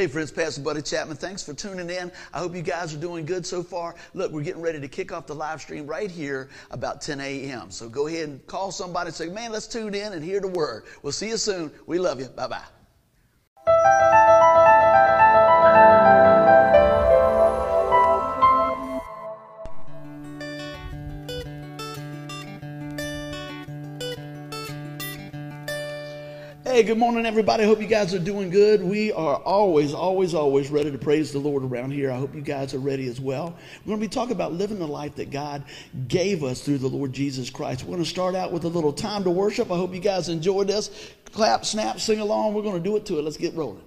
Hey friends, Pastor Buddy Chapman, thanks for tuning in. I hope you guys are doing good so far. Look, we're getting ready to kick off the live stream right here about 10 a.m. So go ahead and call somebody and say, man, let's tune in and hear the word. We'll see you soon. We love you. Bye bye. Hey, good morning, everybody. Hope you guys are doing good. We are always, always, always ready to praise the Lord around here. I hope you guys are ready as well. We're going to be talking about living the life that God gave us through the Lord Jesus Christ. We're going to start out with a little time to worship. I hope you guys enjoy this. Clap, snap, sing along. We're going to do it to it. Let's get rolling.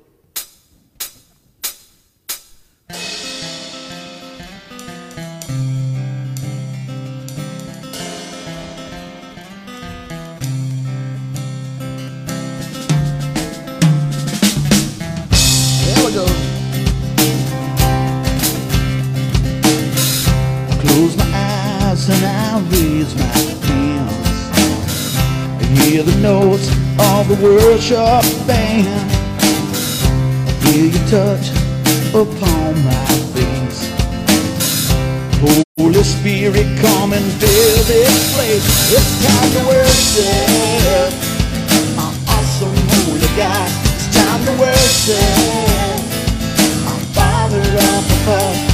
The worship band. Feel your touch upon my face. Holy Spirit, come and fill this place. It's time to worship our awesome holy God. It's time to worship Father.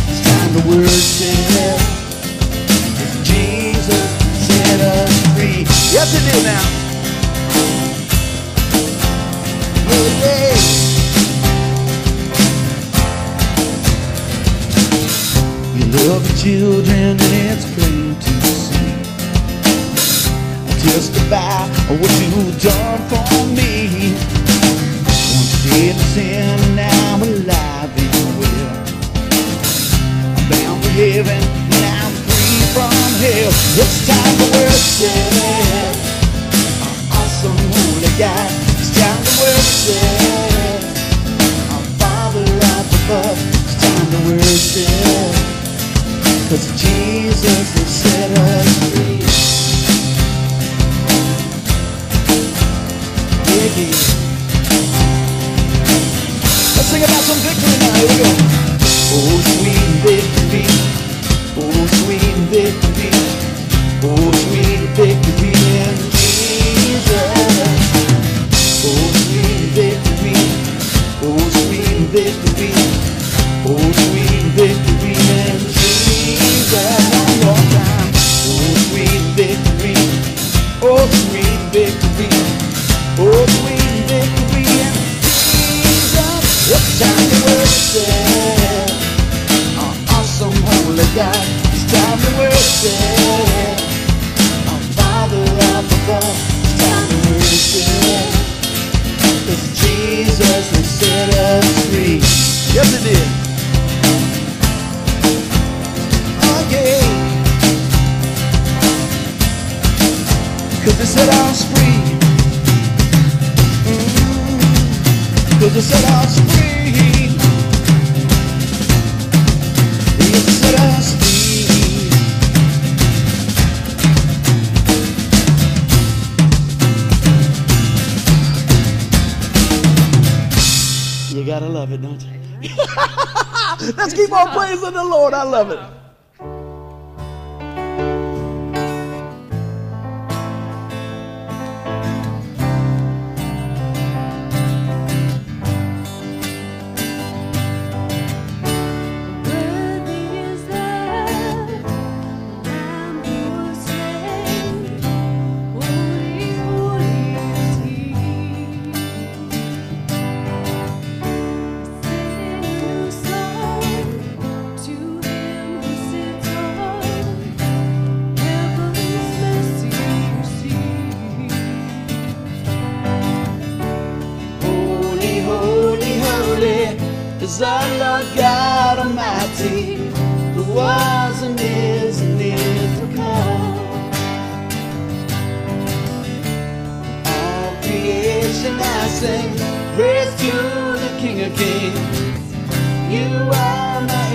It's time to worship. Jesus set us free. Yes, it is now. You love the children and it's plain to see. Just Testify what you've done for me. Once dead in sin, now I'm alive and well. I'm bound for heaven, now I'm free from hell. It's time to worship our awesome holy God time to worship our Father up above. It's time to worship, cause Jesus has set us free. Yeah, Let's sing about some victory now. Here we go. Oh, sweet victory. Oh, sweet victory. Oh, sweet victory in Jesus. Oh, sweet victory. Oh, sweet praising the Lord. I love it. and I sing praise to the King of Kings. You are my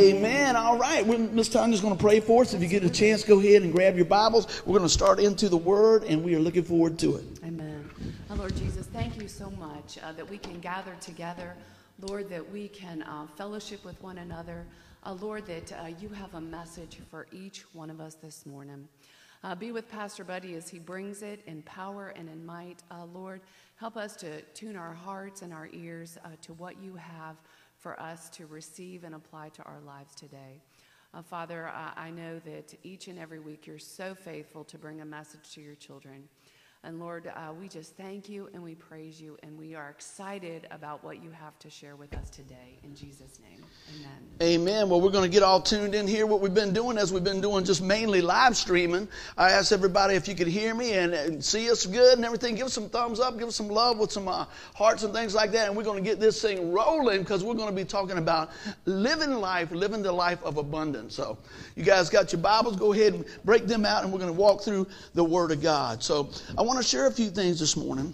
Amen. All right. Miss Tanya's going to pray for us. If you get a chance, go ahead and grab your Bibles. We're going to start into the Word, and we are looking forward to it. Amen. Our Lord Jesus, thank you so much uh, that we can gather together. Lord, that we can uh, fellowship with one another. Uh, Lord, that uh, you have a message for each one of us this morning. Uh, be with Pastor Buddy as he brings it in power and in might. Uh, Lord, help us to tune our hearts and our ears to what you have for us to receive and apply to our lives today. Uh, Father, uh, I know that each and every week you're so faithful to bring a message to your children. And Lord, uh, we just thank you and we praise you, and we are excited about what you have to share with us today. In Jesus' name, amen. Amen. Well, we're going to get all tuned in here. What we've been doing is we've been doing just mainly live streaming. I asked everybody if you could hear me and, and see us good and everything. Give us some thumbs up, give us some love with some uh, hearts and things like that. And we're going to get this thing rolling because we're going to be talking about living life, living the life of abundance. So, you guys got your Bibles? Go ahead and break them out, and we're going to walk through the Word of God. So, I want to share a few things this morning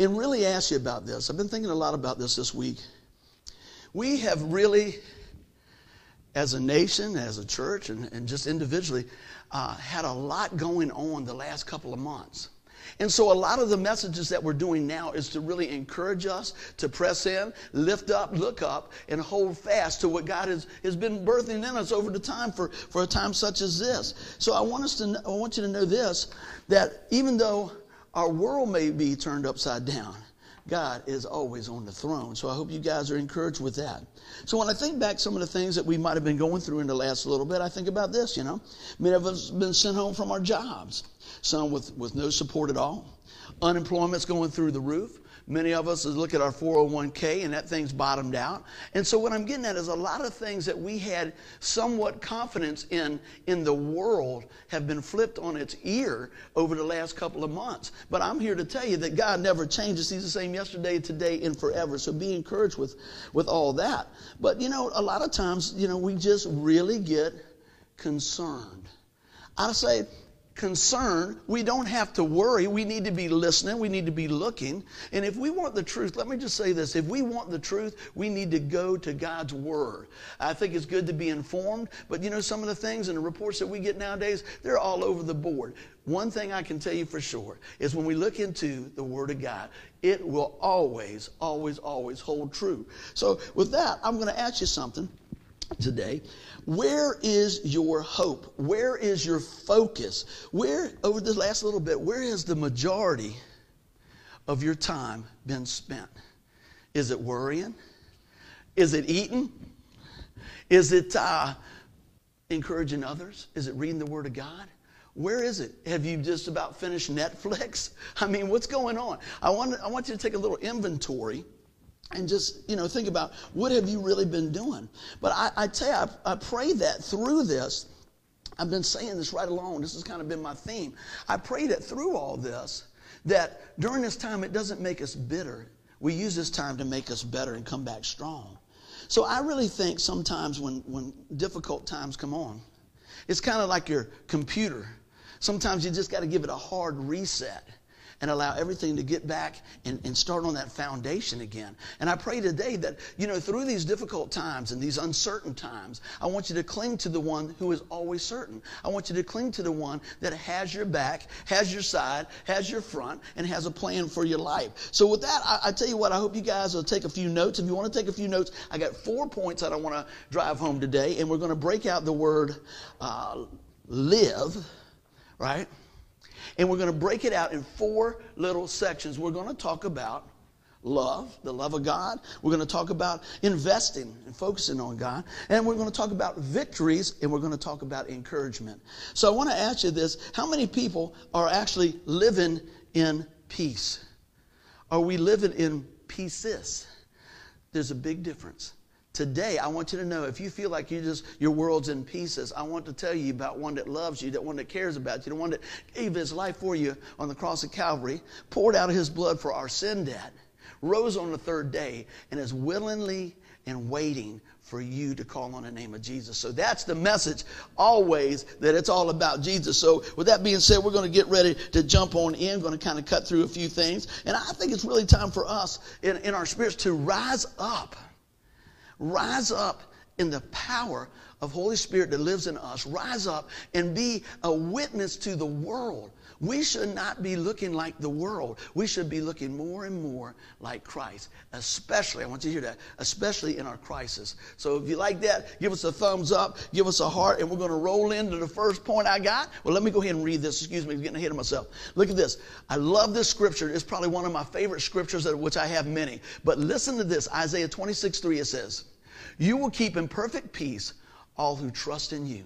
and really ask you about this. I've been thinking a lot about this this week. We have really, as a nation, as a church, and, and just individually, uh, had a lot going on the last couple of months. And so, a lot of the messages that we're doing now is to really encourage us to press in, lift up, look up, and hold fast to what God has, has been birthing in us over the time for, for a time such as this. So, I want, us to, I want you to know this that even though our world may be turned upside down, God is always on the throne. So I hope you guys are encouraged with that. So when I think back some of the things that we might have been going through in the last little bit, I think about this, you know. Many of us have been sent home from our jobs, some with, with no support at all. Unemployment's going through the roof. Many of us look at our 401k and that thing's bottomed out. And so what I'm getting at is a lot of things that we had somewhat confidence in in the world have been flipped on its ear over the last couple of months. But I'm here to tell you that God never changes. He's the same yesterday, today, and forever. So be encouraged with, with all that. But you know, a lot of times, you know, we just really get concerned. I say concern. We don't have to worry. We need to be listening. We need to be looking. And if we want the truth, let me just say this. If we want the truth, we need to go to God's Word. I think it's good to be informed, but you know, some of the things and the reports that we get nowadays, they're all over the board. One thing I can tell you for sure is when we look into the Word of God, it will always, always, always hold true. So, with that, I'm going to ask you something. Today. Where is your hope? Where is your focus? Where, over this last little bit, where has the majority of your time been spent? Is it worrying? Is it eating? Is it uh, encouraging others? Is it reading the Word of God? Where is it? Have you just about finished Netflix? I mean, what's going on? I want, I want you to take a little inventory and just you know think about what have you really been doing. But i, I tell you I, I pray that through this i've been saying this right along. This has kind of been my theme. I pray that through all this that during this time it doesn't make us bitter. We use this time to make us better and come back strong. So i really think sometimes when when difficult times come on it's kind of like your computer. Sometimes you just got to give it a hard reset and allow everything to get back and, and start on that foundation again. And I pray today that, you know, through these difficult times and these uncertain times, I want you to cling to the one who is always certain. I want you to cling to the one that has your back, has your side, has your front, and has a plan for your life. So with that, I, I tell you what, I hope you guys will take a few notes. If you want to take a few notes, I got four points that I want to drive home today, and we're going to break out the word uh, live, right? And we're going to break it out in four little sections. We're going to talk about love, the love of God. We're going to talk about investing and focusing on God. And we're going to talk about victories and we're going to talk about encouragement. So I want to ask you this how many people are actually living in peace? Are we living in pieces? There's a big difference. Today, I want you to know if you feel like you just your world's in pieces, I want to tell you about one that loves you, that one that cares about you, the one that gave his life for you on the cross of Calvary, poured out his blood for our sin debt, rose on the third day, and is willingly and waiting for you to call on the name of Jesus. So that's the message always that it's all about Jesus. So with that being said, we're going to get ready to jump on in, going to kind of cut through a few things. And I think it's really time for us in, in our spirits to rise up rise up in the power of Holy Spirit that lives in us. Rise up and be a witness to the world. We should not be looking like the world. We should be looking more and more like Christ, especially, I want you to hear that, especially in our crisis. So if you like that, give us a thumbs up, give us a heart, and we're going to roll into the first point I got. Well, let me go ahead and read this. Excuse me, I'm getting ahead of myself. Look at this. I love this scripture. It's probably one of my favorite scriptures, of which I have many. But listen to this Isaiah 26 3, it says, You will keep in perfect peace all who trust in you,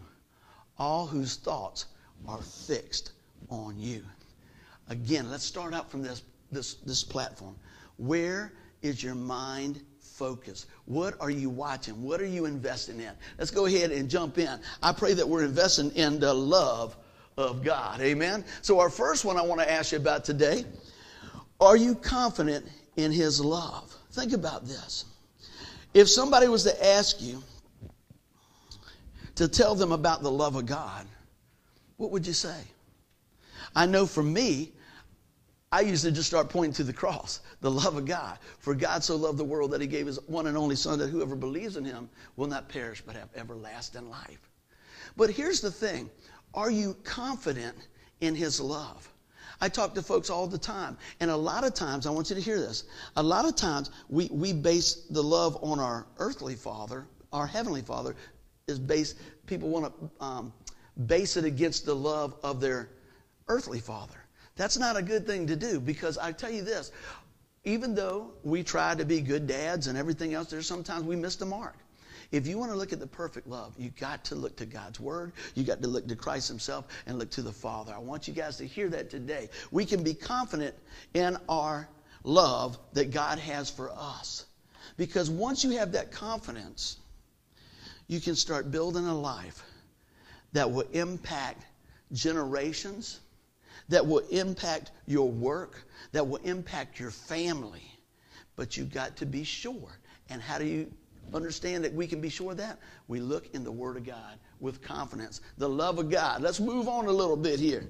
all whose thoughts are fixed on you. Again, let's start out from this, this, this platform. Where is your mind focused? What are you watching? What are you investing in? Let's go ahead and jump in. I pray that we're investing in the love of God. Amen. So, our first one I want to ask you about today are you confident in His love? Think about this. If somebody was to ask you to tell them about the love of God, what would you say? I know for me, I usually just start pointing to the cross, the love of God. For God so loved the world that he gave his one and only Son that whoever believes in him will not perish but have everlasting life. But here's the thing are you confident in his love? I talk to folks all the time, and a lot of times, I want you to hear this. A lot of times, we, we base the love on our earthly father, our heavenly father is based, people want to um, base it against the love of their earthly father. That's not a good thing to do because I tell you this, even though we try to be good dads and everything else, there's sometimes we miss the mark. If you want to look at the perfect love, you got to look to God's word. You got to look to Christ himself and look to the Father. I want you guys to hear that today. We can be confident in our love that God has for us. Because once you have that confidence, you can start building a life that will impact generations, that will impact your work, that will impact your family. But you've got to be sure. And how do you understand that we can be sure of that? We look in the Word of God with confidence, the love of God. Let's move on a little bit here.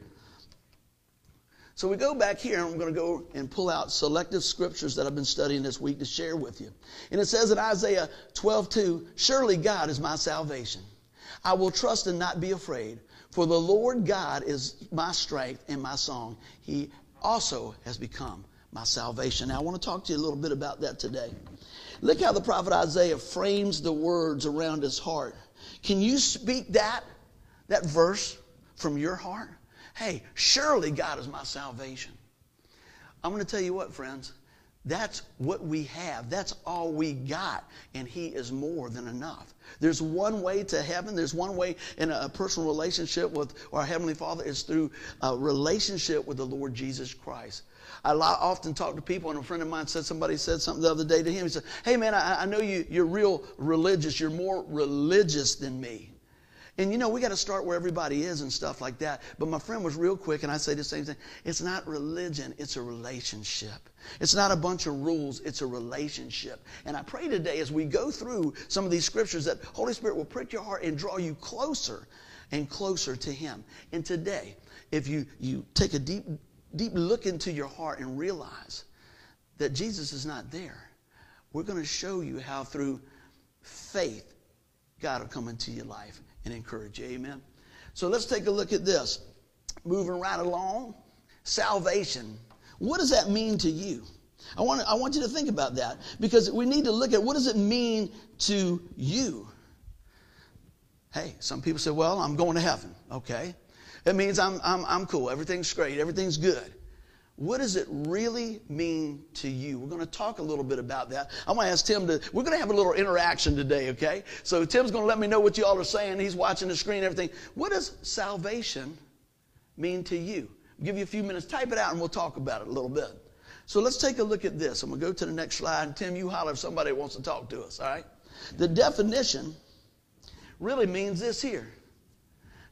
So we go back here, and I'm going to go and pull out selective scriptures that I've been studying this week to share with you. And it says in Isaiah 12, 2, Surely God is my salvation. I will trust and not be afraid, for the Lord God is my strength and my song. He also has become my salvation. Now, I want to talk to you a little bit about that today. Look how the prophet Isaiah frames the words around his heart. Can you speak that, that verse from your heart? Hey, surely God is my salvation. I'm going to tell you what, friends. That's what we have. That's all we got. And He is more than enough. There's one way to heaven. There's one way in a personal relationship with our Heavenly Father is through a relationship with the Lord Jesus Christ. I often talk to people, and a friend of mine said somebody said something the other day to him. He said, Hey, man, I, I know you, you're real religious. You're more religious than me. And you know, we got to start where everybody is and stuff like that. But my friend was real quick, and I say the same thing. It's not religion, it's a relationship. It's not a bunch of rules, it's a relationship. And I pray today as we go through some of these scriptures that Holy Spirit will prick your heart and draw you closer and closer to Him. And today, if you, you take a deep, deep look into your heart and realize that Jesus is not there, we're going to show you how through faith, God will come into your life and encourage you. Amen. So let's take a look at this. Moving right along, salvation. What does that mean to you? I want, I want you to think about that because we need to look at what does it mean to you? Hey, some people say, well, I'm going to heaven. Okay. It means I'm, I'm, I'm cool. Everything's great. Everything's good. What does it really mean to you? We're going to talk a little bit about that. I'm going to ask Tim to, we're going to have a little interaction today, okay? So Tim's going to let me know what you all are saying. He's watching the screen everything. What does salvation mean to you? I'll give you a few minutes. Type it out and we'll talk about it a little bit. So let's take a look at this. I'm going to go to the next slide. And Tim, you holler if somebody wants to talk to us, all right? The definition really means this here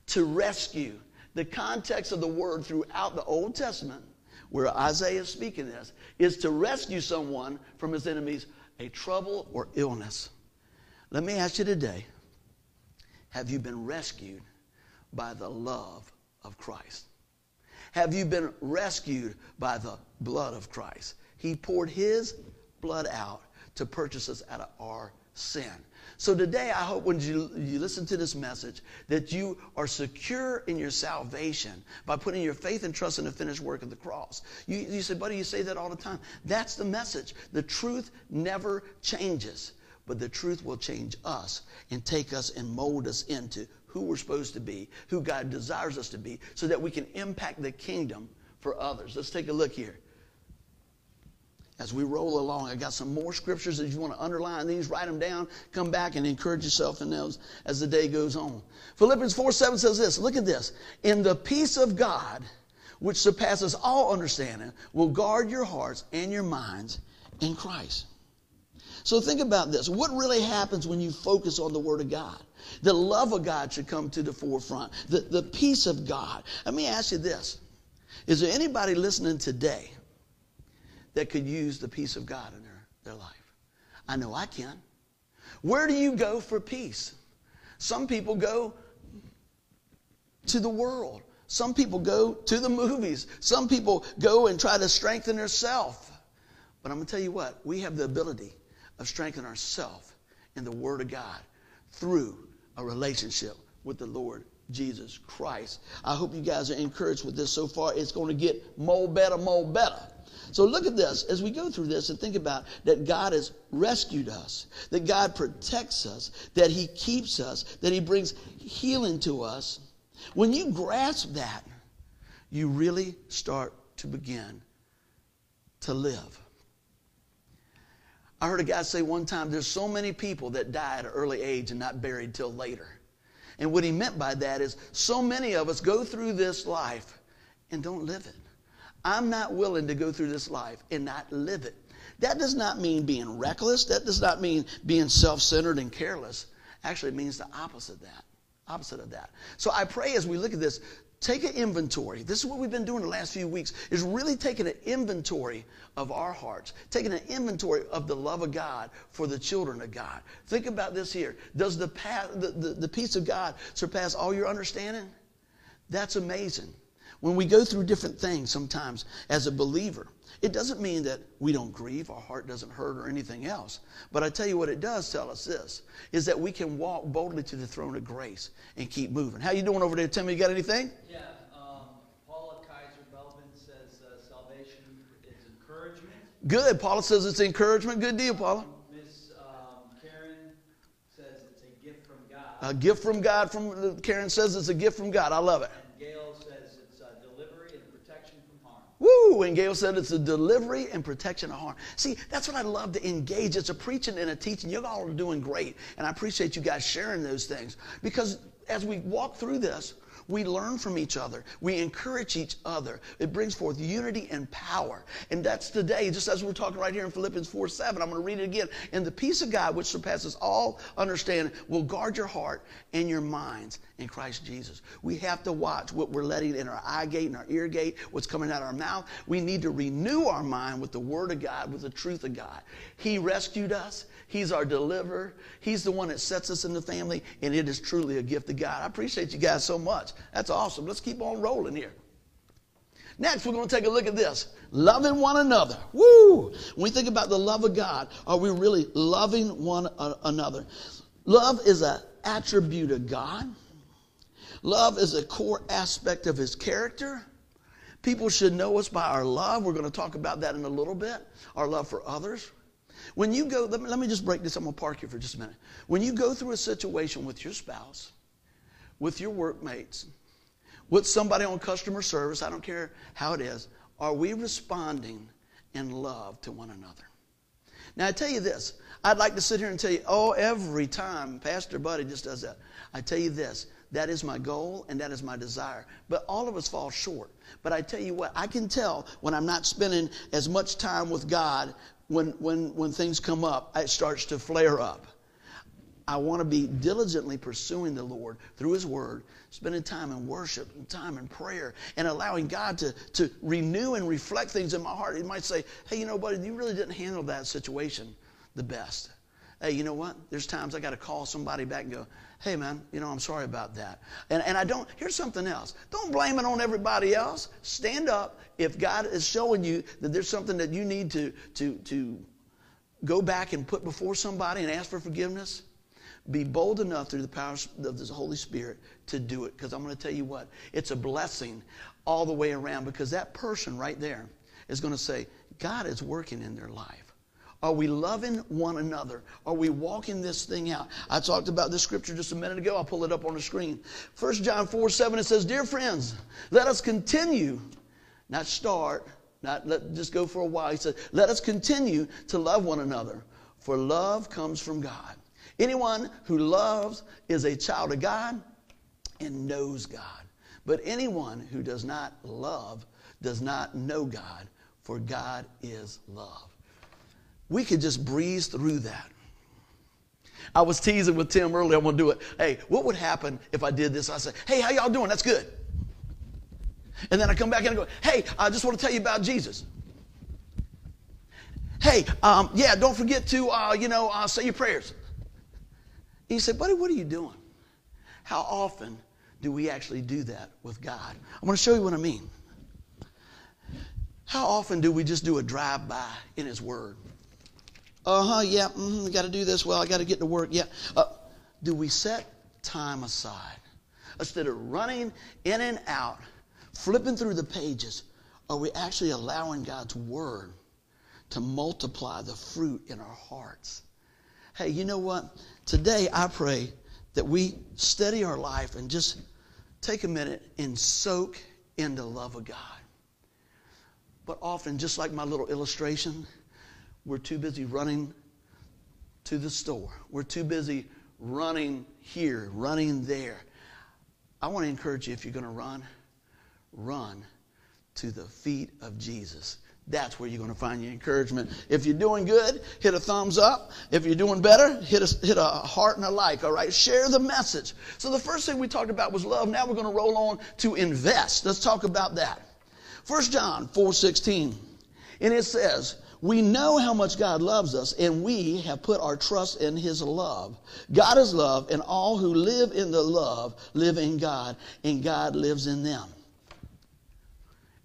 to rescue. The context of the word throughout the Old Testament where Isaiah is speaking this, is to rescue someone from his enemies, a trouble or illness. Let me ask you today have you been rescued by the love of Christ? Have you been rescued by the blood of Christ? He poured his blood out to purchase us out of our sin. So today, I hope when you, you listen to this message that you are secure in your salvation by putting your faith and trust in the finished work of the cross. You, you say, buddy, you say that all the time. That's the message. The truth never changes, but the truth will change us and take us and mold us into who we're supposed to be, who God desires us to be, so that we can impact the kingdom for others. Let's take a look here as we roll along. I got some more scriptures. If you want to underline these, write them down, come back and encourage yourself in those as the day goes on. Philippians 4 7 says this Look at this. In the peace of God, which surpasses all understanding, will guard your hearts and your minds in Christ. So think about this. What really happens when you focus on the Word of God? The love of God should come to the forefront, the, the peace of God. Let me ask you this Is there anybody listening today that could use the peace of God in their, their life. I know I can. Where do you go for peace? Some people go to the world. Some people go to the movies. Some people go and try to strengthen themselves. But I'm going to tell you what, we have the ability of strengthening ourselves in the Word of God through a relationship with the Lord Jesus Christ. I hope you guys are encouraged with this so far. It's going to get more better, more better. So look at this as we go through this and think about that God has rescued us, that God protects us, that He keeps us, that He brings healing to us. When you grasp that, you really start to begin to live. I heard a guy say one time there's so many people that die at an early age and not buried till later. And what he meant by that is so many of us go through this life and don't live it. I'm not willing to go through this life and not live it. That does not mean being reckless. That does not mean being self centered and careless. Actually, it means the opposite of that. Opposite of that. So I pray as we look at this, take an inventory. This is what we've been doing the last few weeks, is really taking an inventory of our hearts, taking an inventory of the love of God for the children of God. Think about this here. Does the, the, the, the peace of God surpass all your understanding? That's amazing. When we go through different things sometimes as a believer, it doesn't mean that we don't grieve, our heart doesn't hurt, or anything else. But I tell you what it does tell us this is that we can walk boldly to the throne of grace and keep moving. How you doing over there, Timmy? You got anything? Yeah. Um, Paula Kaiser Belvin says uh, salvation is encouragement. Good. Paula says it's encouragement. Good deal, Paula. Miss um, Karen says it's a gift from God. A gift from God. From Karen says it's a gift from God. I love it. Woo! And Gail said it's a delivery and protection of harm. See, that's what I love to engage. It's a preaching and a teaching. You all are doing great. And I appreciate you guys sharing those things. Because as we walk through this, we learn from each other. We encourage each other. It brings forth unity and power. And that's today, just as we're talking right here in Philippians 4 7. I'm going to read it again. And the peace of God, which surpasses all understanding, will guard your heart and your minds in Christ Jesus. We have to watch what we're letting in our eye gate and our ear gate, what's coming out of our mouth. We need to renew our mind with the Word of God, with the truth of God. He rescued us. He's our deliverer. He's the one that sets us in the family, and it is truly a gift of God. I appreciate you guys so much. That's awesome. Let's keep on rolling here. Next, we're going to take a look at this loving one another. Woo! When we think about the love of God, are we really loving one another? Love is an attribute of God, love is a core aspect of His character. People should know us by our love. We're going to talk about that in a little bit. Our love for others. When you go, let me, let me just break this. I'm going to park here for just a minute. When you go through a situation with your spouse, with your workmates, with somebody on customer service, I don't care how it is, are we responding in love to one another? Now, I tell you this. I'd like to sit here and tell you, oh, every time Pastor Buddy just does that. I tell you this. That is my goal and that is my desire. But all of us fall short. But I tell you what, I can tell when I'm not spending as much time with God when, when, when things come up, it starts to flare up. I want to be diligently pursuing the Lord through His Word, spending time in worship and time in prayer, and allowing God to, to renew and reflect things in my heart. He might say, Hey, you know, buddy, you really didn't handle that situation the best. Hey, you know what? There's times I got to call somebody back and go, Hey, man, you know, I'm sorry about that. And, and I don't, here's something else. Don't blame it on everybody else. Stand up. If God is showing you that there's something that you need to, to, to go back and put before somebody and ask for forgiveness, be bold enough through the power of the Holy Spirit to do it. Because I'm going to tell you what, it's a blessing all the way around because that person right there is going to say, God is working in their life. Are we loving one another? Are we walking this thing out? I talked about this scripture just a minute ago. I'll pull it up on the screen. 1 John 4 7, it says, Dear friends, let us continue, not start, not let just go for a while. He said, Let us continue to love one another, for love comes from God. Anyone who loves is a child of God and knows God. But anyone who does not love does not know God, for God is love. We could just breeze through that. I was teasing with Tim earlier. I'm going to do it. Hey, what would happen if I did this? I said, hey, how y'all doing? That's good. And then I come back and I go, hey, I just want to tell you about Jesus. Hey, um, yeah, don't forget to, uh, you know, uh, say your prayers. He said, buddy, what are you doing? How often do we actually do that with God? I'm going to show you what I mean. How often do we just do a drive by in His Word? Uh huh, yeah, mm, I got to do this. Well, I got to get to work. Yeah. Uh, do we set time aside? Instead of running in and out, flipping through the pages, are we actually allowing God's Word to multiply the fruit in our hearts? Hey, you know what? Today, I pray that we steady our life and just take a minute and soak in the love of God. But often, just like my little illustration, we're too busy running to the store. We're too busy running here, running there. I want to encourage you if you're going to run, run to the feet of Jesus. That's where you're going to find your encouragement. If you're doing good, hit a thumbs up. If you're doing better, hit a, hit a heart and a like, all right? Share the message. So the first thing we talked about was love. Now we're going to roll on to invest. Let's talk about that. 1 John 4.16, and it says, we know how much God loves us, and we have put our trust in His love. God is love, and all who live in the love live in God, and God lives in them.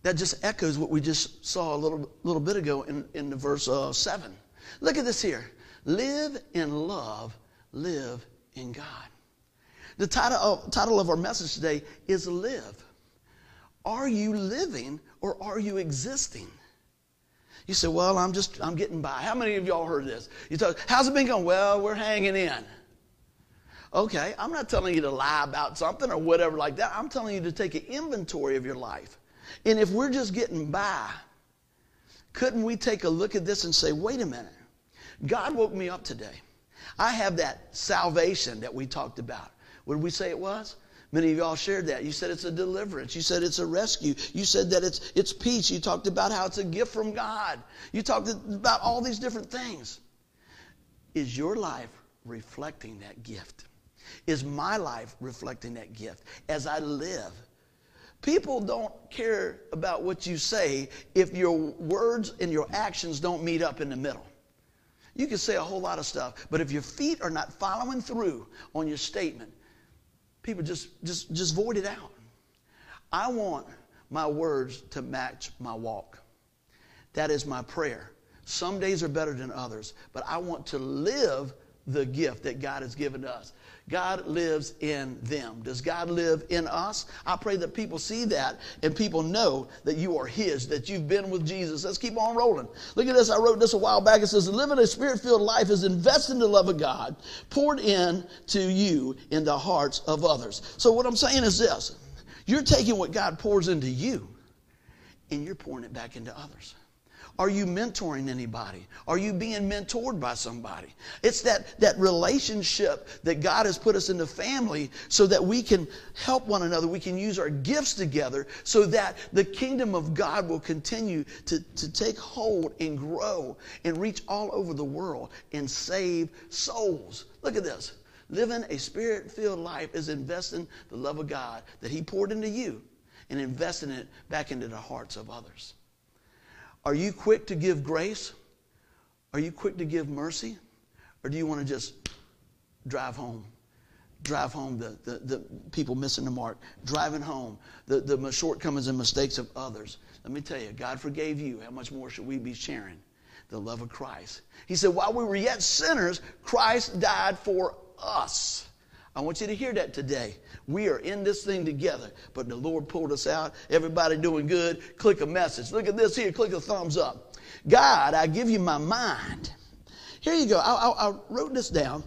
That just echoes what we just saw a little, little bit ago in, in the verse uh, 7. Look at this here. Live in love, live in God. The title of, title of our message today is Live. Are you living or are you existing? You say, well, I'm just, I'm getting by. How many of y'all heard this? You talk, how's it been going? Well, we're hanging in. Okay, I'm not telling you to lie about something or whatever like that. I'm telling you to take an inventory of your life. And if we're just getting by, couldn't we take a look at this and say, wait a minute, God woke me up today. I have that salvation that we talked about. What did we say it was? Many of y'all shared that. You said it's a deliverance. You said it's a rescue. You said that it's, it's peace. You talked about how it's a gift from God. You talked about all these different things. Is your life reflecting that gift? Is my life reflecting that gift as I live? People don't care about what you say if your words and your actions don't meet up in the middle. You can say a whole lot of stuff, but if your feet are not following through on your statement, people just just just void it out. I want my words to match my walk. That is my prayer. Some days are better than others, but I want to live the gift that God has given to us. God lives in them. Does God live in us? I pray that people see that and people know that you are His, that you've been with Jesus. Let's keep on rolling. Look at this. I wrote this a while back. It says, Living a spirit filled life is investing the love of God poured in to you in the hearts of others. So, what I'm saying is this you're taking what God pours into you and you're pouring it back into others. Are you mentoring anybody? Are you being mentored by somebody? It's that, that relationship that God has put us in the family so that we can help one another. We can use our gifts together so that the kingdom of God will continue to, to take hold and grow and reach all over the world and save souls. Look at this. Living a spirit filled life is investing the love of God that He poured into you and investing it back into the hearts of others. Are you quick to give grace? Are you quick to give mercy? Or do you want to just drive home? Drive home the, the, the people missing the mark, driving home the, the shortcomings and mistakes of others. Let me tell you, God forgave you. How much more should we be sharing the love of Christ? He said, while we were yet sinners, Christ died for us. I want you to hear that today. We are in this thing together, but the Lord pulled us out. Everybody doing good. Click a message. Look at this here. Click a thumbs up. God, I give you my mind. Here you go. I, I, I wrote this down.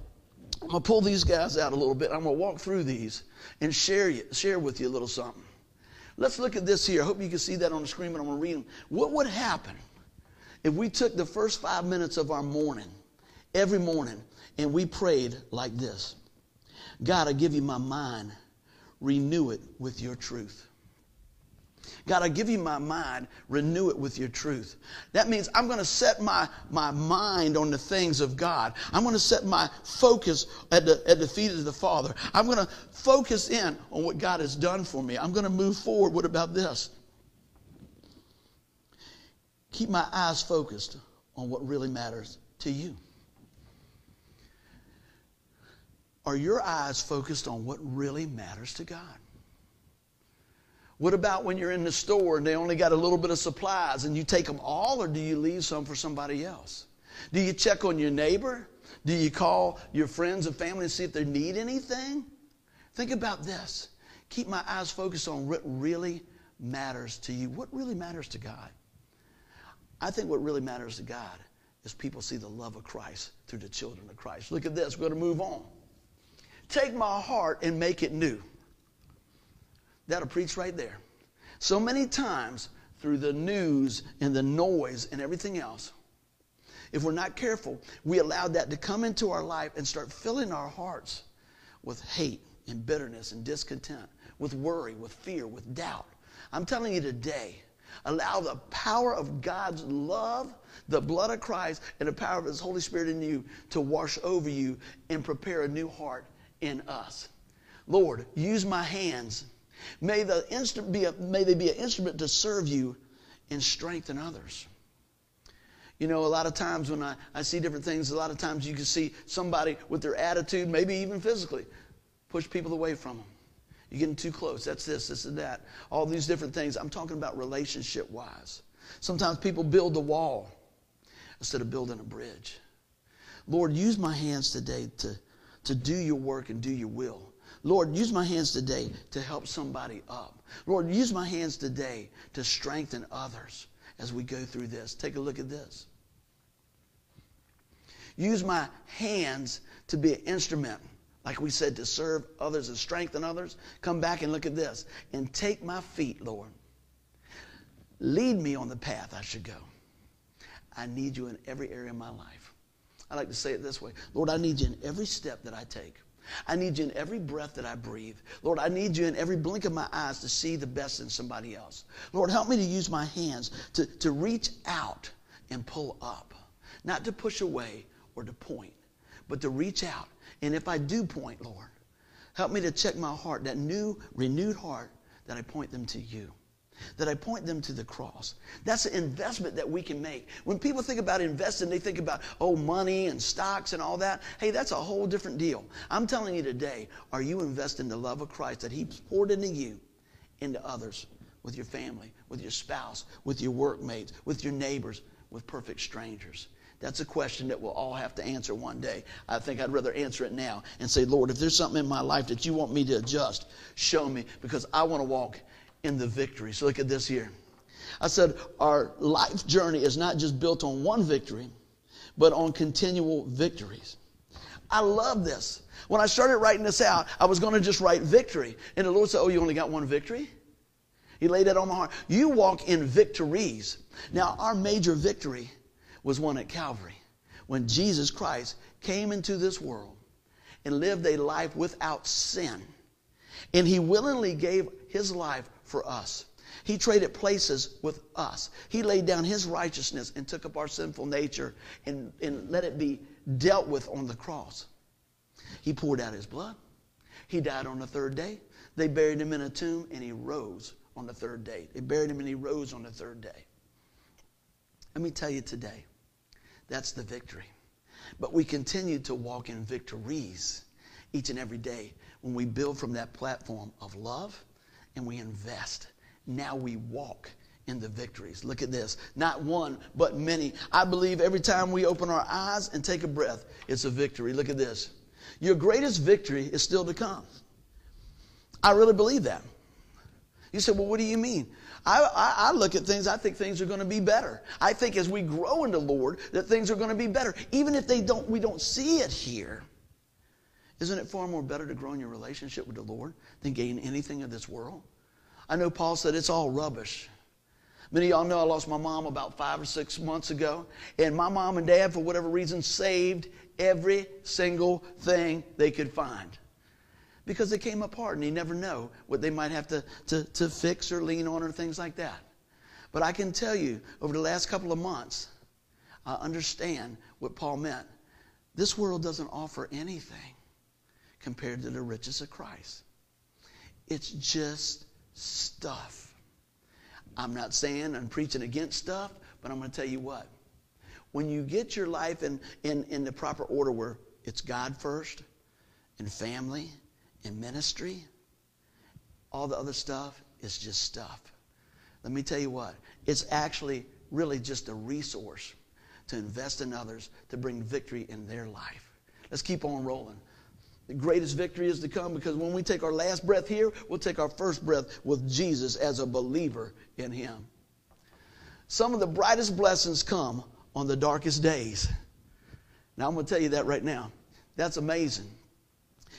I'm going to pull these guys out a little bit. I'm going to walk through these and share, you, share with you a little something. Let's look at this here. I hope you can see that on the screen, but I'm going to read them. What would happen if we took the first five minutes of our morning, every morning, and we prayed like this? God, I give you my mind. Renew it with your truth. God, I give you my mind, renew it with your truth. That means I'm going to set my, my mind on the things of God. I'm going to set my focus at the, at the feet of the Father. I'm going to focus in on what God has done for me. I'm going to move forward. What about this? Keep my eyes focused on what really matters to you. Are your eyes focused on what really matters to God? What about when you're in the store and they only got a little bit of supplies and you take them all or do you leave some for somebody else? Do you check on your neighbor? Do you call your friends and family and see if they need anything? Think about this. Keep my eyes focused on what really matters to you. What really matters to God? I think what really matters to God is people see the love of Christ through the children of Christ. Look at this. We're going to move on. Take my heart and make it new. That'll preach right there. So many times through the news and the noise and everything else, if we're not careful, we allow that to come into our life and start filling our hearts with hate and bitterness and discontent, with worry, with fear, with doubt. I'm telling you today, allow the power of God's love, the blood of Christ, and the power of His Holy Spirit in you to wash over you and prepare a new heart in us. Lord, use my hands. May, the be a, may they be an instrument to serve you and strengthen others. You know, a lot of times when I, I see different things, a lot of times you can see somebody with their attitude, maybe even physically, push people away from them. You're getting too close. That's this, this, and that. All these different things. I'm talking about relationship wise. Sometimes people build a wall instead of building a bridge. Lord, use my hands today to to do your work and do your will. Lord, use my hands today to help somebody up. Lord, use my hands today to strengthen others as we go through this. Take a look at this. Use my hands to be an instrument like we said, to serve others and strengthen others, come back and look at this. And take my feet, Lord. Lead me on the path I should go. I need you in every area of my life. I like to say it this way Lord, I need you in every step that I take. I need you in every breath that I breathe. Lord, I need you in every blink of my eyes to see the best in somebody else. Lord, help me to use my hands to, to reach out and pull up, not to push away or to point, but to reach out. And if I do point, Lord, help me to check my heart, that new, renewed heart, that I point them to you that I point them to the cross. That's an investment that we can make. When people think about investing, they think about, oh, money and stocks and all that. Hey, that's a whole different deal. I'm telling you today, are you investing the love of Christ that He poured into you, into others, with your family, with your spouse, with your workmates, with your neighbors, with perfect strangers? That's a question that we'll all have to answer one day. I think I'd rather answer it now and say, Lord, if there's something in my life that you want me to adjust, show me because I want to walk in the victory. So look at this here. I said, our life journey is not just built on one victory, but on continual victories. I love this. When I started writing this out, I was going to just write victory. And the Lord said, Oh, you only got one victory? He laid that on my heart. You walk in victories. Now, our major victory was one at Calvary when Jesus Christ came into this world and lived a life without sin. And he willingly gave his life for us. He traded places with us. He laid down his righteousness and took up our sinful nature and, and let it be dealt with on the cross. He poured out his blood. He died on the third day. They buried him in a tomb and he rose on the third day. They buried him and he rose on the third day. Let me tell you today, that's the victory. But we continue to walk in victories each and every day when we build from that platform of love and we invest. Now we walk in the victories. Look at this. Not one, but many. I believe every time we open our eyes and take a breath, it's a victory. Look at this. Your greatest victory is still to come. I really believe that. You say, well, what do you mean? I, I, I, look at things, I think things are going to be better. I think as we grow in the Lord, that things are going to be better. Even if they don't, we don't see it here. Isn't it far more better to grow in your relationship with the Lord than gain anything of this world? I know Paul said it's all rubbish. Many of y'all know I lost my mom about five or six months ago, and my mom and dad, for whatever reason, saved every single thing they could find because they came apart and you never know what they might have to, to, to fix or lean on or things like that. But I can tell you, over the last couple of months, I understand what Paul meant. This world doesn't offer anything compared to the riches of Christ. It's just stuff. I'm not saying I'm preaching against stuff, but I'm going to tell you what. When you get your life in, in, in the proper order where it's God first, and family, and ministry, all the other stuff is just stuff. Let me tell you what, it's actually really just a resource to invest in others to bring victory in their life. Let's keep on rolling. The greatest victory is to come because when we take our last breath here, we'll take our first breath with Jesus as a believer in Him. Some of the brightest blessings come on the darkest days. Now, I'm going to tell you that right now. That's amazing.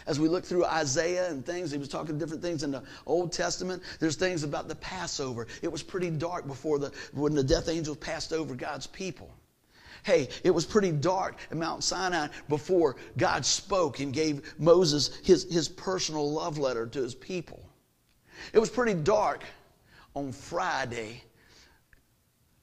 As we look through Isaiah and things, he was talking different things in the Old Testament. There's things about the Passover. It was pretty dark before the when the death angel passed over God's people. Hey, it was pretty dark at Mount Sinai before God spoke and gave Moses his, his personal love letter to his people. It was pretty dark on Friday,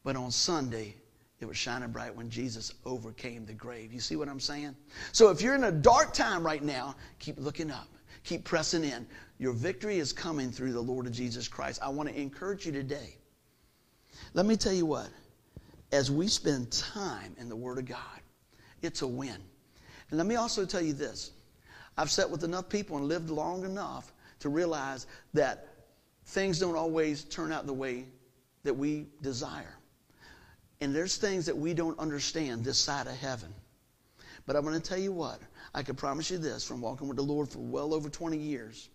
but on Sunday, it was shining bright when Jesus overcame the grave. You see what I'm saying? So if you're in a dark time right now, keep looking up, keep pressing in. Your victory is coming through the Lord of Jesus Christ. I want to encourage you today. Let me tell you what as we spend time in the Word of God, it's a win. And let me also tell you this I've sat with enough people and lived long enough to realize that things don't always turn out the way that we desire. And there's things that we don't understand this side of heaven. But I'm going to tell you what, I can promise you this from walking with the Lord for well over 20 years.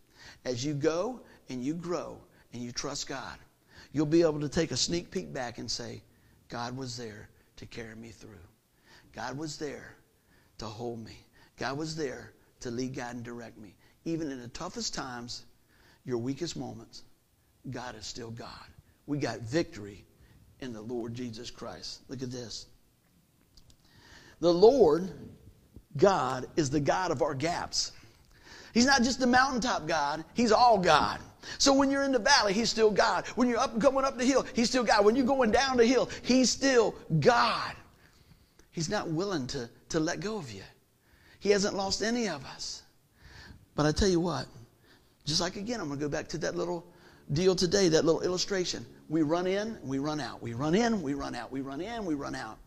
As you go and you grow and you trust God, you'll be able to take a sneak peek back and say, God was there to carry me through. God was there to hold me. God was there to lead, guide, and direct me. Even in the toughest times, your weakest moments, God is still God. We got victory in the Lord Jesus Christ. Look at this. The Lord God is the God of our gaps. He's not just the mountaintop God, He's all God. So when you're in the valley, He's still God. When you're up going up the hill, He's still God. When you're going down the hill, He's still God. He's not willing to, to let go of you. He hasn't lost any of us. But I tell you what, just like again, I'm going to go back to that little deal today, that little illustration. We run in, we run out. We run in, we run out. We run in, we run out.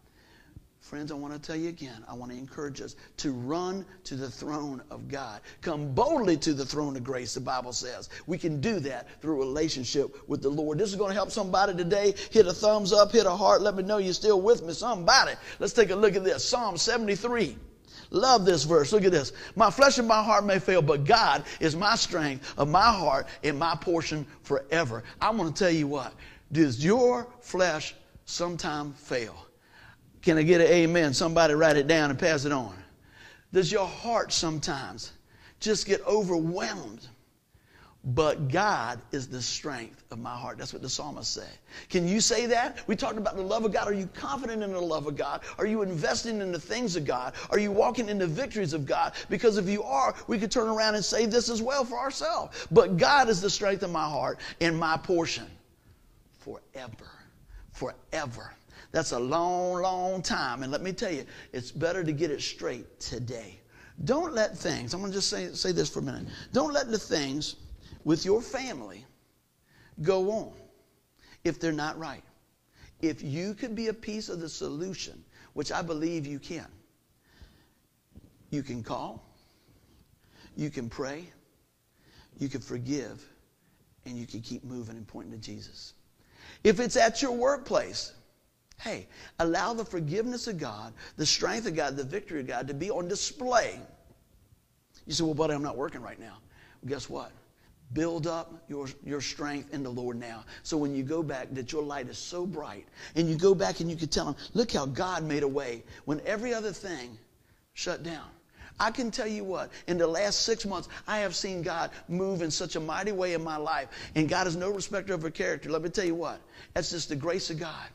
Friends, I want to tell you again, I want to encourage us to run to the throne of God. Come boldly to the throne of grace, the Bible says. We can do that through relationship with the Lord. This is going to help somebody today. Hit a thumbs up, hit a heart. Let me know you're still with me. Somebody. Let's take a look at this. Psalm 73. Love this verse. Look at this. My flesh and my heart may fail, but God is my strength of my heart and my portion forever. I want to tell you what. Does your flesh sometime fail? Can I get an amen? Somebody write it down and pass it on. Does your heart sometimes just get overwhelmed? But God is the strength of my heart. That's what the psalmist said. Can you say that? We talked about the love of God. Are you confident in the love of God? Are you investing in the things of God? Are you walking in the victories of God? Because if you are, we could turn around and say this as well for ourselves. But God is the strength of my heart and my portion forever. Forever. That's a long, long time. And let me tell you, it's better to get it straight today. Don't let things, I'm going to just say, say this for a minute. Don't let the things with your family go on if they're not right. If you could be a piece of the solution, which I believe you can, you can call, you can pray, you can forgive, and you can keep moving and pointing to Jesus. If it's at your workplace, hey, allow the forgiveness of God, the strength of God, the victory of God to be on display. You say, well, buddy, I'm not working right now. Well, guess what? Build up your, your strength in the Lord now. So when you go back, that your light is so bright. And you go back and you can tell them, look how God made a way when every other thing shut down. I can tell you what, in the last six months, I have seen God move in such a mighty way in my life. And God is no respecter of a character. Let me tell you what, that's just the grace of God.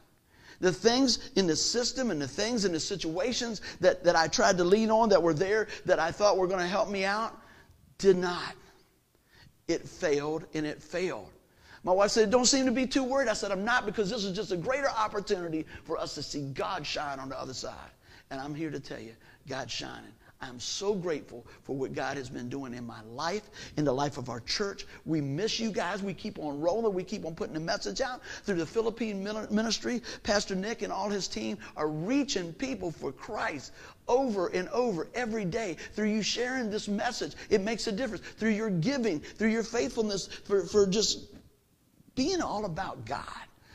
The things in the system and the things in the situations that, that I tried to lean on that were there that I thought were going to help me out did not. It failed and it failed. My wife said, Don't seem to be too worried. I said, I'm not because this is just a greater opportunity for us to see God shine on the other side. And I'm here to tell you, God's shining. I'm so grateful for what God has been doing in my life, in the life of our church. We miss you guys. We keep on rolling. We keep on putting the message out through the Philippine ministry. Pastor Nick and all his team are reaching people for Christ over and over every day through you sharing this message. It makes a difference. Through your giving, through your faithfulness, for, for just being all about God.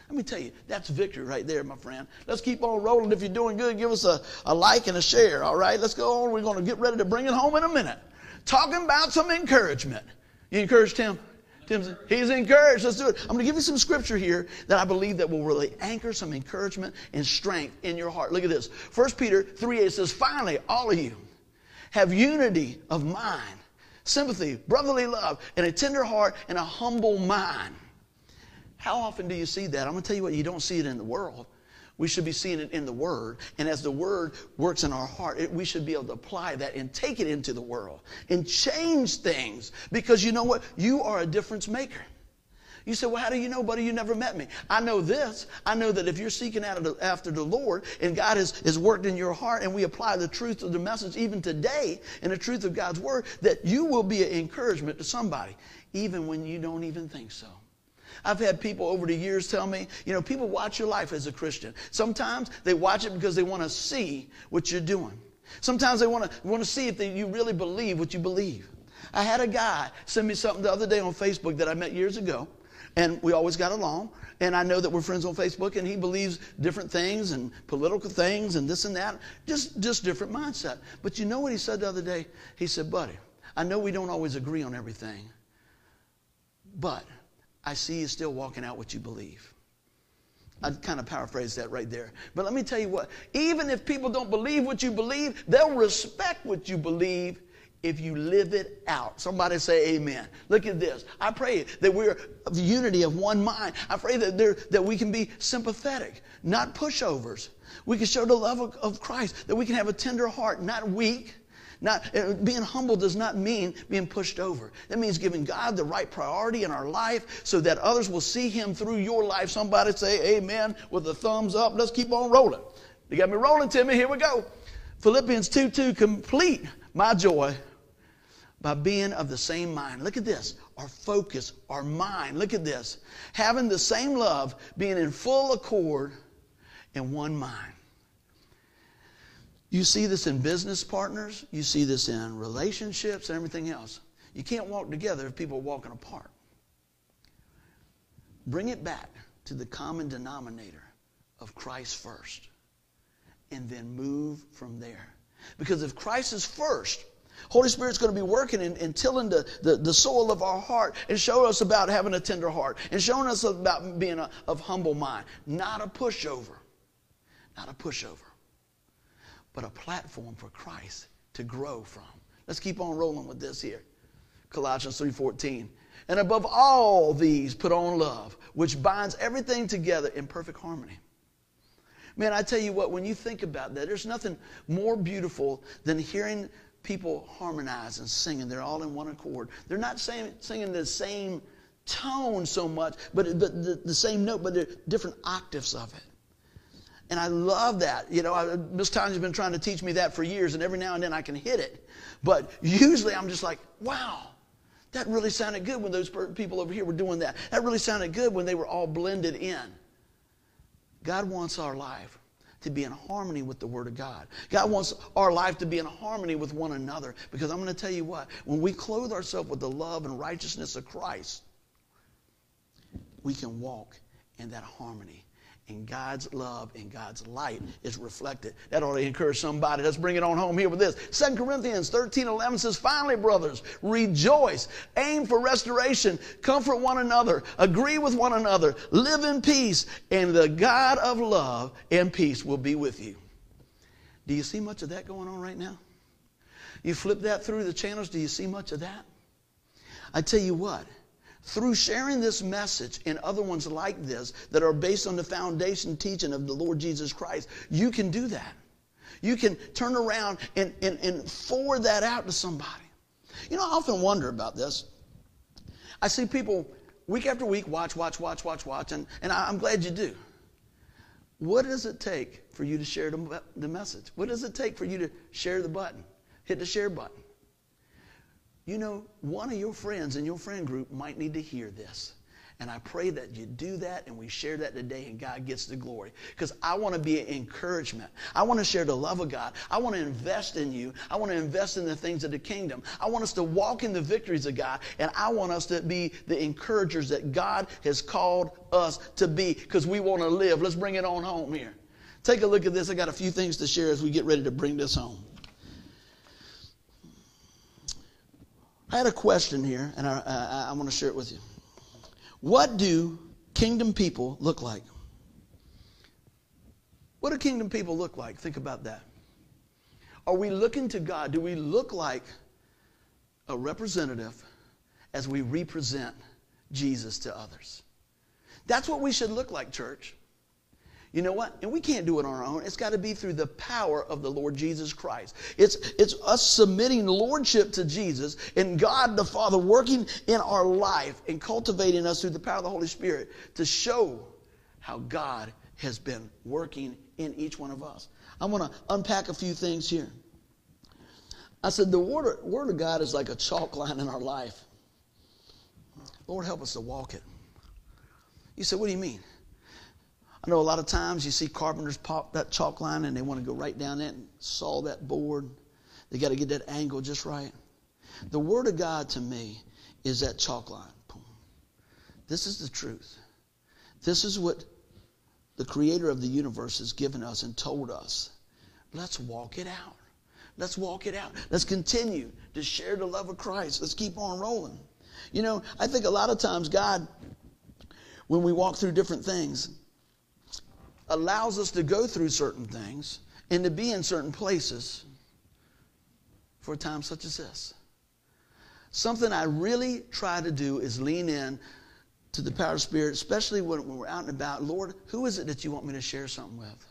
Let me tell you, that's victory right there, my friend. Let's keep on rolling. If you're doing good, give us a, a like and a share, all right? Let's go on. We're going to get ready to bring it home in a minute. Talking about some encouragement. You encouraged Tim? Tim's, he's encouraged. Let's do it. I'm going to give you some scripture here that I believe that will really anchor some encouragement and strength in your heart. Look at this. 1 Peter 3 8 says, Finally, all of you have unity of mind, sympathy, brotherly love, and a tender heart and a humble mind. How often do you see that? I'm going to tell you what, you don't see it in the world. We should be seeing it in the Word. And as the Word works in our heart, it, we should be able to apply that and take it into the world and change things. Because you know what? You are a difference maker. You say, well, how do you know, buddy? You never met me. I know this. I know that if you're seeking after the Lord and God has, has worked in your heart and we apply the truth of the message even today and the truth of God's Word, that you will be an encouragement to somebody, even when you don't even think so. I've had people over the years tell me, you know, people watch your life as a Christian. Sometimes they watch it because they want to see what you're doing. Sometimes they want to want to see if they, you really believe what you believe. I had a guy send me something the other day on Facebook that I met years ago, and we always got along. And I know that we're friends on Facebook, and he believes different things and political things and this and that, just just different mindset. But you know what he said the other day? He said, "Buddy, I know we don't always agree on everything, but I see you still walking out what you believe. I'd kind of paraphrase that right there. But let me tell you what, even if people don't believe what you believe, they'll respect what you believe if you live it out. Somebody say amen. Look at this. I pray that we're of unity of one mind. I pray that, there, that we can be sympathetic, not pushovers. We can show the love of, of Christ, that we can have a tender heart, not weak. Not, uh, being humble does not mean being pushed over. That means giving God the right priority in our life so that others will see Him through your life. Somebody say amen with a thumbs up. Let's keep on rolling. You got me rolling, Timmy. Here we go. Philippians 2 2, complete my joy by being of the same mind. Look at this. Our focus, our mind. Look at this. Having the same love, being in full accord in one mind. You see this in business partners, you see this in relationships and everything else. You can't walk together if people are walking apart. Bring it back to the common denominator of Christ first, and then move from there. Because if Christ is first, Holy Spirit's going to be working and, and tilling the, the, the, soul of our heart and showing us about having a tender heart and showing us about being a, of humble mind. Not a pushover. Not a pushover but a platform for Christ to grow from. Let's keep on rolling with this here. Colossians 3:14. And above all these put on love, which binds everything together in perfect harmony. Man, I tell you what, when you think about that, there's nothing more beautiful than hearing people harmonize and singing. They're all in one accord. They're not saying, singing the same tone so much, but, but the, the same note, but they're different octaves of it. And I love that. You know, Miss Tanya's been trying to teach me that for years, and every now and then I can hit it. But usually I'm just like, wow, that really sounded good when those people over here were doing that. That really sounded good when they were all blended in. God wants our life to be in harmony with the Word of God. God wants our life to be in harmony with one another. Because I'm going to tell you what, when we clothe ourselves with the love and righteousness of Christ, we can walk in that harmony and God's love and God's light is reflected. That ought to encourage somebody. Let's bring it on home here with this. 2 Corinthians 13 11 says, Finally, brothers, rejoice, aim for restoration, comfort one another, agree with one another, live in peace, and the God of love and peace will be with you. Do you see much of that going on right now? You flip that through the channels, do you see much of that? I tell you what, through sharing this message and other ones like this that are based on the foundation teaching of the Lord Jesus Christ, you can do that. You can turn around and, and, and forward that out to somebody. You know, I often wonder about this. I see people week after week watch, watch, watch, watch, watch, and, and I, am glad you do. What does it take for you to share the, the message? What does it take for you to share the button? Hit the share button. You know, one of your friends in your friend group might need to hear this. And I pray that you do that and we share that today and God gets the glory. Because I want to be an encouragement. I want to share the love of God. I want to invest in you. I want to invest in the things of the kingdom. I want us to walk in the victories of God. And I want us to be the encouragers that God has called us to be because we want to live. Let's bring it on home here. Take a look at this. I got a few things to share as we get ready to bring this home. I had a question here, and I, I, I want to share it with you. What do kingdom people look like? What do kingdom people look like? Think about that. Are we looking to God? Do we look like a representative as we represent Jesus to others? That's what we should look like, church. You know what? And we can't do it on our own. It's got to be through the power of the Lord Jesus Christ. It's, it's us submitting lordship to Jesus and God the Father working in our life and cultivating us through the power of the Holy Spirit to show how God has been working in each one of us. I want to unpack a few things here. I said the word, word of God is like a chalk line in our life. Lord, help us to walk it. You said, what do you mean? I know a lot of times you see carpenters pop that chalk line and they want to go right down it and saw that board. They got to get that angle just right. The Word of God to me is that chalk line. This is the truth. This is what the Creator of the universe has given us and told us. Let's walk it out. Let's walk it out. Let's continue to share the love of Christ. Let's keep on rolling. You know, I think a lot of times God, when we walk through different things, allows us to go through certain things and to be in certain places for a time such as this. Something I really try to do is lean in to the power of Spirit, especially when, we're out and about. Lord, who is it that you want me to share something with?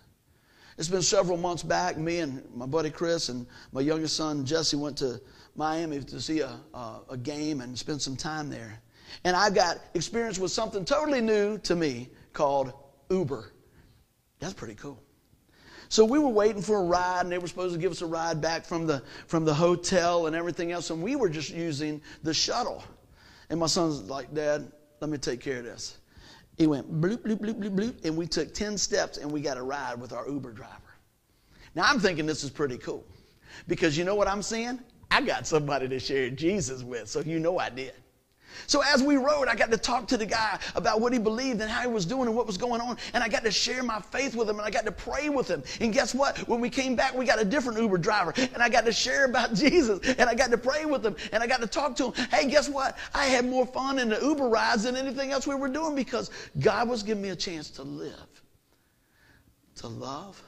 It's been several months back. Me and my buddy Chris and my youngest son Jesse went to Miami to see a, a, a game and spend some time there. And I got experience with something totally new to me called Uber. That's pretty cool. So we were waiting for a ride, and they were supposed to give us a ride back from the, from the hotel and everything else, and we were just using the shuttle. And my son's like, Dad, let me take care of this. He went bloop, bloop, bloop, bloop, bloop, and we took 10 steps and we got a ride with our Uber driver. Now I'm thinking this is pretty cool because you know what I'm seeing? I got somebody to share Jesus with, so you know I did. So as we rode, I got to talk to the guy about what he believed and how he was doing and what was going on. And I got to share my faith with him and I got to pray with him. And guess what? When we came back, we got a different Uber driver and I got to share about Jesus and I got to pray with him and I got to talk to him. Hey, guess what? I had more fun in the Uber rides than anything else we were doing because God was giving me a chance to live, to love,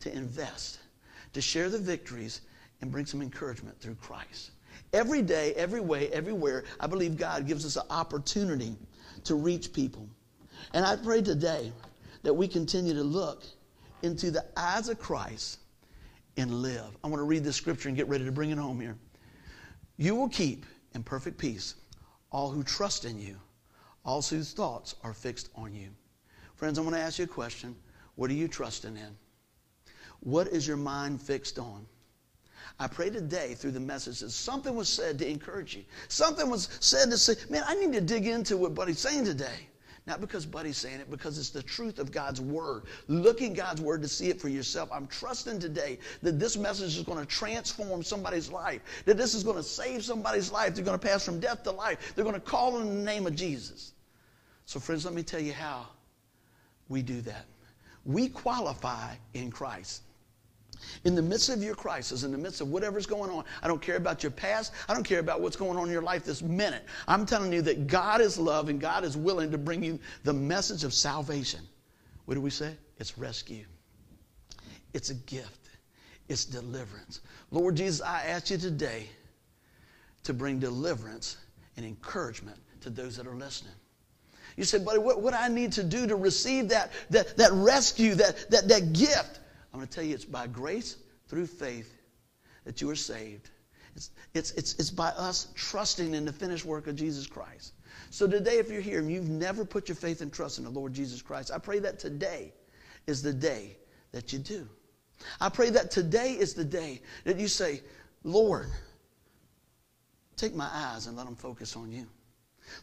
to invest, to share the victories and bring some encouragement through Christ. Every day, every way, everywhere, I believe God gives us an opportunity to reach people. And I pray today that we continue to look into the eyes of Christ and live. I want to read this scripture and get ready to bring it home here. You will keep in perfect peace all who trust in you, all whose thoughts are fixed on you. Friends, I want to ask you a question. What are you trusting in? What is your mind fixed on? I pray today through the message that something was said to encourage you. Something was said to say, man, I need to dig into what Buddy's saying today. Not because Buddy's saying it, because it's the truth of God's Word. Looking God's Word to see it for yourself. I'm trusting today that this message is going to transform somebody's life, that this is going to save somebody's life. They're going to pass from death to life. They're going to call in the name of Jesus. So, friends, let me tell you how we do that. We qualify in Christ. In the midst of your crisis, in the midst of whatever's going on, I don't care about your past. I don't care about what's going on in your life this minute. I'm telling you that God is love and God is willing to bring you the message of salvation. What do we say? It's rescue, it's a gift, it's deliverance. Lord Jesus, I ask you today to bring deliverance and encouragement to those that are listening. You said, buddy, what, what I need to do to receive that, that, that rescue, that, that, that gift? I'm going to tell you it's by grace through faith that you are saved. It's, it's, it's, it's by us trusting in the finished work of Jesus Christ. So today, if you're here and you've never put your faith and trust in the Lord Jesus Christ, I pray that today is the day that you do. I pray that today is the day that you say, Lord, take my eyes and let them focus on you.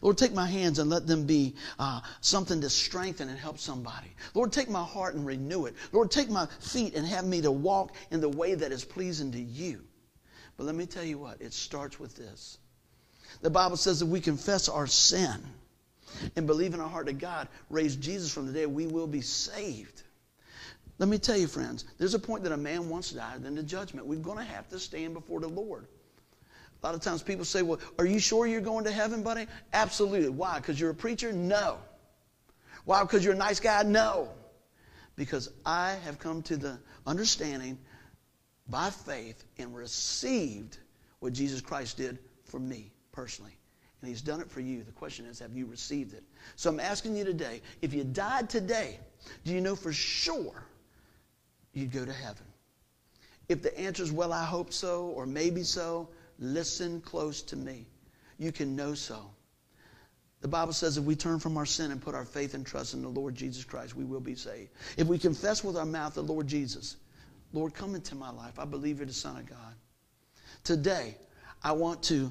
Lord, take my hands and let them be uh, something to strengthen and help somebody. Lord, take my heart and renew it. Lord, take my feet and have me to walk in the way that is pleasing to you. But let me tell you what, it starts with this. The Bible says that we confess our sin and believe in our heart that God raised Jesus from the dead, we will be saved. Let me tell you, friends, there's a point that a man once died, then the judgment. We're going to have to stand before the Lord. A lot of times people say, Well, are you sure you're going to heaven, buddy? Absolutely. Why? Because you're a preacher? No. Why? Because you're a nice guy? No. Because I have come to the understanding by faith and received what Jesus Christ did for me personally. And He's done it for you. The question is, have you received it? So I'm asking you today if you died today, do you know for sure you'd go to heaven? If the answer is, well, I hope so, or maybe so, Listen close to me. You can know so. The Bible says if we turn from our sin and put our faith and trust in the Lord Jesus Christ, we will be saved. If we confess with our mouth the Lord Jesus, Lord, come into my life. I believe you're the Son of God. Today, I want to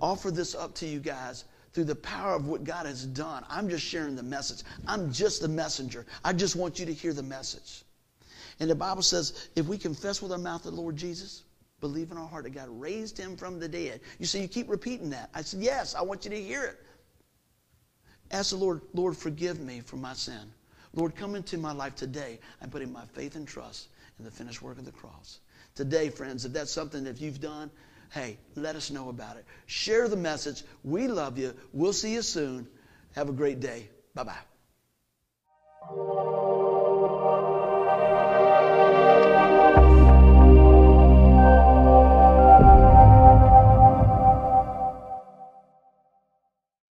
offer this up to you guys through the power of what God has done. I'm just sharing the message. I'm just the messenger. I just want you to hear the message. And the Bible says if we confess with our mouth the Lord Jesus, believe in our heart that God raised him from the dead. You say, you keep repeating that. I said, yes, I want you to hear it. Ask the Lord, Lord, forgive me for my sin. Lord, come into my life today. I'm putting my faith and trust in the finished work of the cross. Today, friends, if that's something that you've done, hey, let us know about it. Share the message. We love you. We'll see you soon. Have a great day. Bye bye.